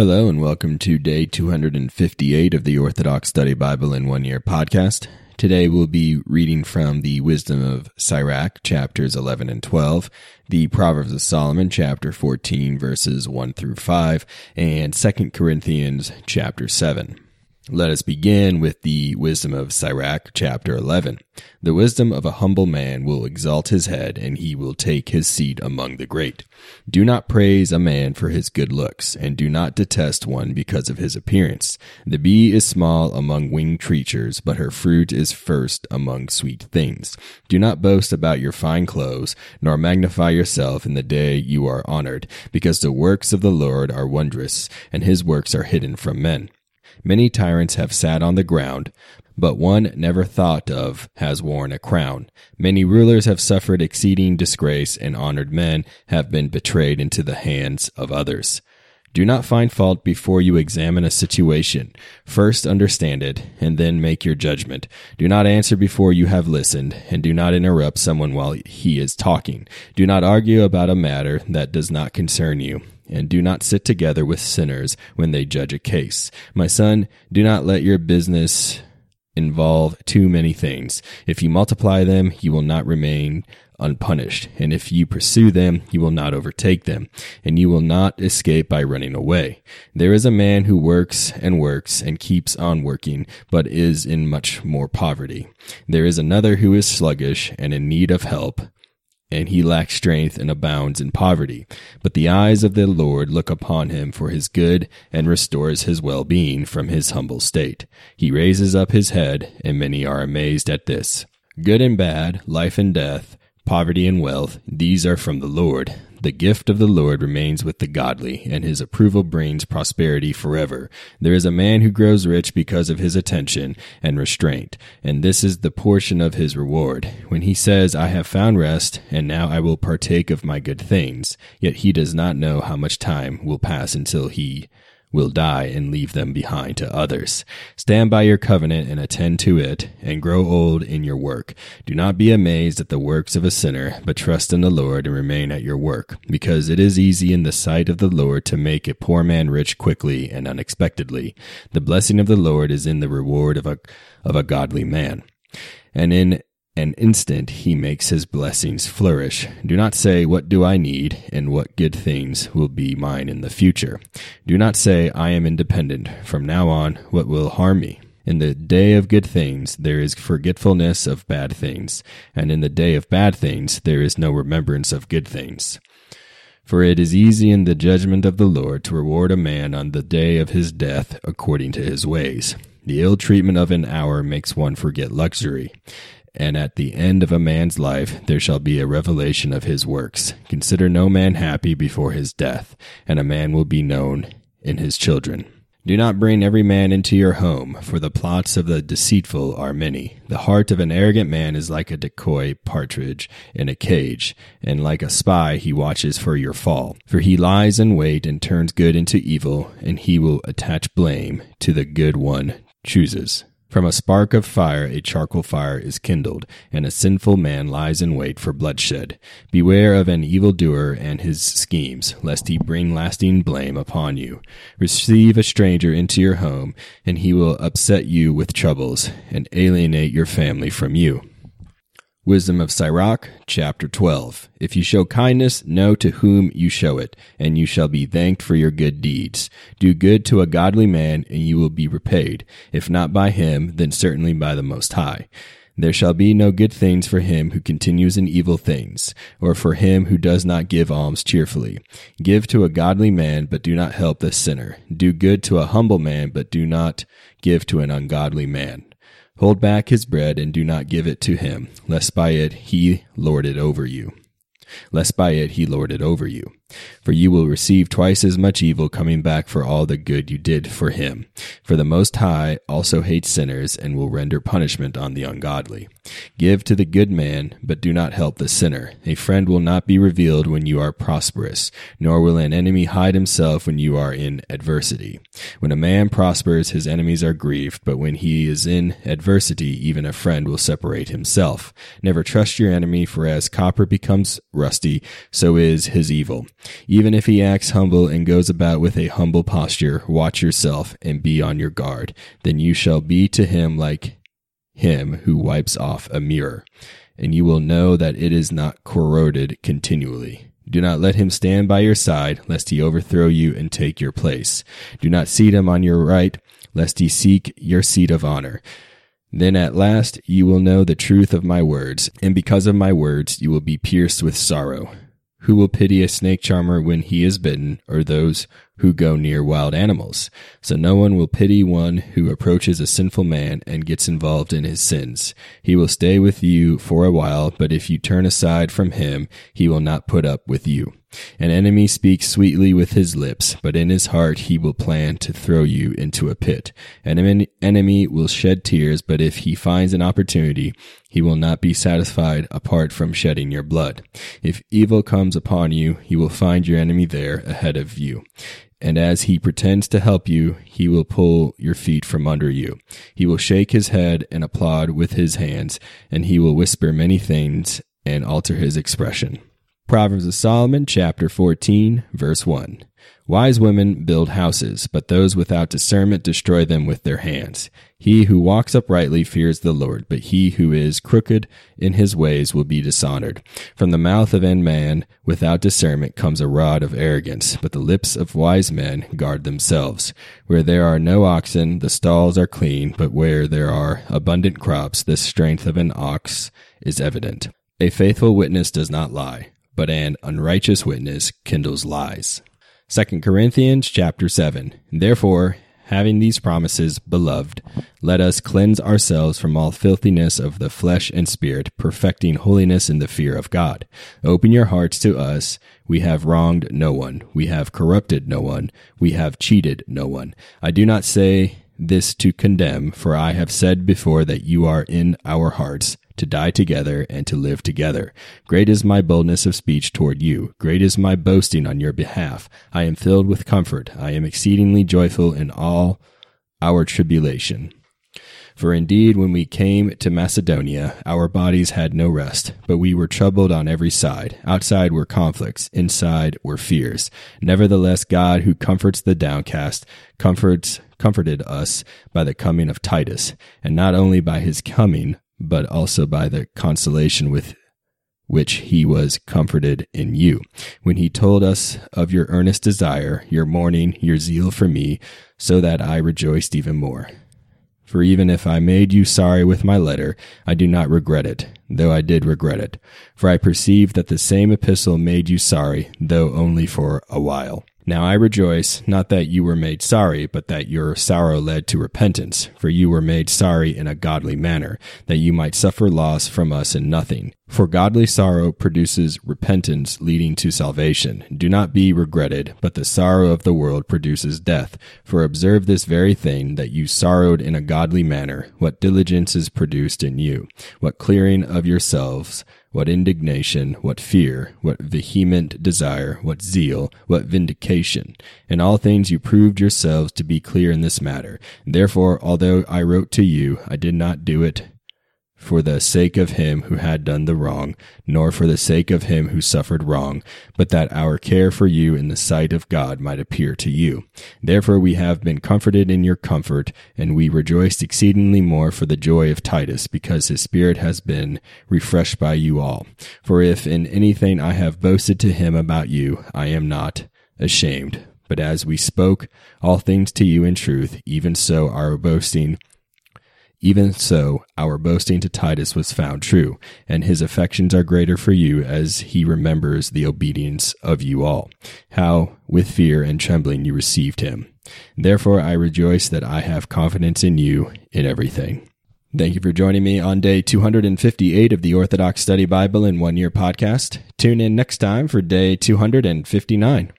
Hello and welcome to day 258 of the Orthodox Study Bible in One Year podcast. Today we'll be reading from the Wisdom of Sirach, chapters 11 and 12, the Proverbs of Solomon, chapter 14, verses 1 through 5, and 2 Corinthians, chapter 7. Let us begin with the wisdom of Sirach, chapter 11. The wisdom of a humble man will exalt his head, and he will take his seat among the great. Do not praise a man for his good looks, and do not detest one because of his appearance. The bee is small among winged creatures, but her fruit is first among sweet things. Do not boast about your fine clothes, nor magnify yourself in the day you are honored, because the works of the Lord are wondrous, and his works are hidden from men. Many tyrants have sat on the ground, but one never thought of has worn a crown. Many rulers have suffered exceeding disgrace, and honored men have been betrayed into the hands of others. Do not find fault before you examine a situation. First understand it, and then make your judgment. Do not answer before you have listened, and do not interrupt someone while he is talking. Do not argue about a matter that does not concern you and do not sit together with sinners when they judge a case. My son, do not let your business involve too many things. If you multiply them, you will not remain unpunished. And if you pursue them, you will not overtake them, and you will not escape by running away. There is a man who works and works and keeps on working, but is in much more poverty. There is another who is sluggish and in need of help, and he lacks strength and abounds in poverty. But the eyes of the Lord look upon him for his good and restores his well being from his humble state. He raises up his head, and many are amazed at this. Good and bad, life and death, poverty and wealth, these are from the Lord. The gift of the Lord remains with the godly, and his approval brings prosperity forever. There is a man who grows rich because of his attention and restraint, and this is the portion of his reward. When he says, I have found rest, and now I will partake of my good things, yet he does not know how much time will pass until he will die and leave them behind to others. Stand by your covenant and attend to it, and grow old in your work. Do not be amazed at the works of a sinner, but trust in the Lord and remain at your work, because it is easy in the sight of the Lord to make a poor man rich quickly and unexpectedly. The blessing of the Lord is in the reward of a of a godly man. And in an instant he makes his blessings flourish. Do not say, What do I need, and what good things will be mine in the future. Do not say, I am independent. From now on, what will harm me? In the day of good things, there is forgetfulness of bad things, and in the day of bad things, there is no remembrance of good things. For it is easy in the judgment of the Lord to reward a man on the day of his death according to his ways. The ill treatment of an hour makes one forget luxury and at the end of a man's life there shall be a revelation of his works. Consider no man happy before his death, and a man will be known in his children. Do not bring every man into your home, for the plots of the deceitful are many. The heart of an arrogant man is like a decoy partridge in a cage, and like a spy he watches for your fall. For he lies in wait and turns good into evil, and he will attach blame to the good one chooses. From a spark of fire a charcoal fire is kindled, and a sinful man lies in wait for bloodshed. Beware of an evildoer and his schemes, lest he bring lasting blame upon you. Receive a stranger into your home, and he will upset you with troubles, and alienate your family from you. Wisdom of Sirach, chapter 12. If you show kindness, know to whom you show it, and you shall be thanked for your good deeds. Do good to a godly man, and you will be repaid. If not by him, then certainly by the Most High. There shall be no good things for him who continues in evil things, or for him who does not give alms cheerfully. Give to a godly man, but do not help the sinner. Do good to a humble man, but do not give to an ungodly man. Hold back his bread and do not give it to him, lest by it he lord it over you. Lest by it he lord it over you for you will receive twice as much evil coming back for all the good you did for him. For the Most High also hates sinners and will render punishment on the ungodly. Give to the good man, but do not help the sinner. A friend will not be revealed when you are prosperous, nor will an enemy hide himself when you are in adversity. When a man prospers, his enemies are grieved, but when he is in adversity, even a friend will separate himself. Never trust your enemy, for as copper becomes rusty, so is his evil. Even if he acts humble and goes about with a humble posture, watch yourself and be on your guard. Then you shall be to him like him who wipes off a mirror, and you will know that it is not corroded continually. Do not let him stand by your side, lest he overthrow you and take your place. Do not seat him on your right, lest he seek your seat of honor. Then at last you will know the truth of my words, and because of my words you will be pierced with sorrow. Who will pity a snake charmer when he is bitten, or those who go near wild animals? So no one will pity one who approaches a sinful man and gets involved in his sins. He will stay with you for a while, but if you turn aside from him, he will not put up with you. An enemy speaks sweetly with his lips, but in his heart he will plan to throw you into a pit. An enemy will shed tears, but if he finds an opportunity, he will not be satisfied apart from shedding your blood. If evil comes upon you, he will find your enemy there ahead of you. And as he pretends to help you, he will pull your feet from under you. He will shake his head and applaud with his hands, and he will whisper many things and alter his expression. Proverbs of Solomon, chapter 14, verse 1. Wise women build houses, but those without discernment destroy them with their hands. He who walks uprightly fears the Lord, but he who is crooked in his ways will be dishonored. From the mouth of an man without discernment comes a rod of arrogance, but the lips of wise men guard themselves. Where there are no oxen, the stalls are clean, but where there are abundant crops, the strength of an ox is evident. A faithful witness does not lie but an unrighteous witness kindles lies. 2 Corinthians chapter 7. Therefore, having these promises, beloved, let us cleanse ourselves from all filthiness of the flesh and spirit, perfecting holiness in the fear of God. Open your hearts to us. We have wronged no one. We have corrupted no one. We have cheated no one. I do not say this to condemn, for I have said before that you are in our hearts to die together and to live together. Great is my boldness of speech toward you. Great is my boasting on your behalf. I am filled with comfort. I am exceedingly joyful in all our tribulation. For indeed, when we came to Macedonia, our bodies had no rest, but we were troubled on every side. Outside were conflicts, inside were fears. Nevertheless, God, who comforts the downcast, comforts comforted us by the coming of Titus, and not only by his coming, but also by the consolation with which he was comforted in you. When he told us of your earnest desire, your mourning, your zeal for me, so that I rejoiced even more. For even if I made you sorry with my letter, I do not regret it, though I did regret it. For I perceive that the same epistle made you sorry, though only for a while. Now I rejoice, not that you were made sorry, but that your sorrow led to repentance, for you were made sorry in a godly manner, that you might suffer loss from us in nothing. For godly sorrow produces repentance leading to salvation. Do not be regretted, but the sorrow of the world produces death. For observe this very thing, that you sorrowed in a godly manner, what diligence is produced in you, what clearing of yourselves, what indignation, what fear, what vehement desire, what zeal, what vindication. In all things you proved yourselves to be clear in this matter. Therefore, although I wrote to you, I did not do it for the sake of him who had done the wrong, nor for the sake of him who suffered wrong, but that our care for you in the sight of God might appear to you. Therefore we have been comforted in your comfort, and we rejoiced exceedingly more for the joy of Titus, because his spirit has been refreshed by you all. For if in anything I have boasted to him about you, I am not ashamed. But as we spoke all things to you in truth, even so our boasting even so, our boasting to Titus was found true, and his affections are greater for you as he remembers the obedience of you all, how with fear and trembling you received him. Therefore I rejoice that I have confidence in you in everything. Thank you for joining me on day 258 of the Orthodox Study Bible in One Year podcast. Tune in next time for day 259.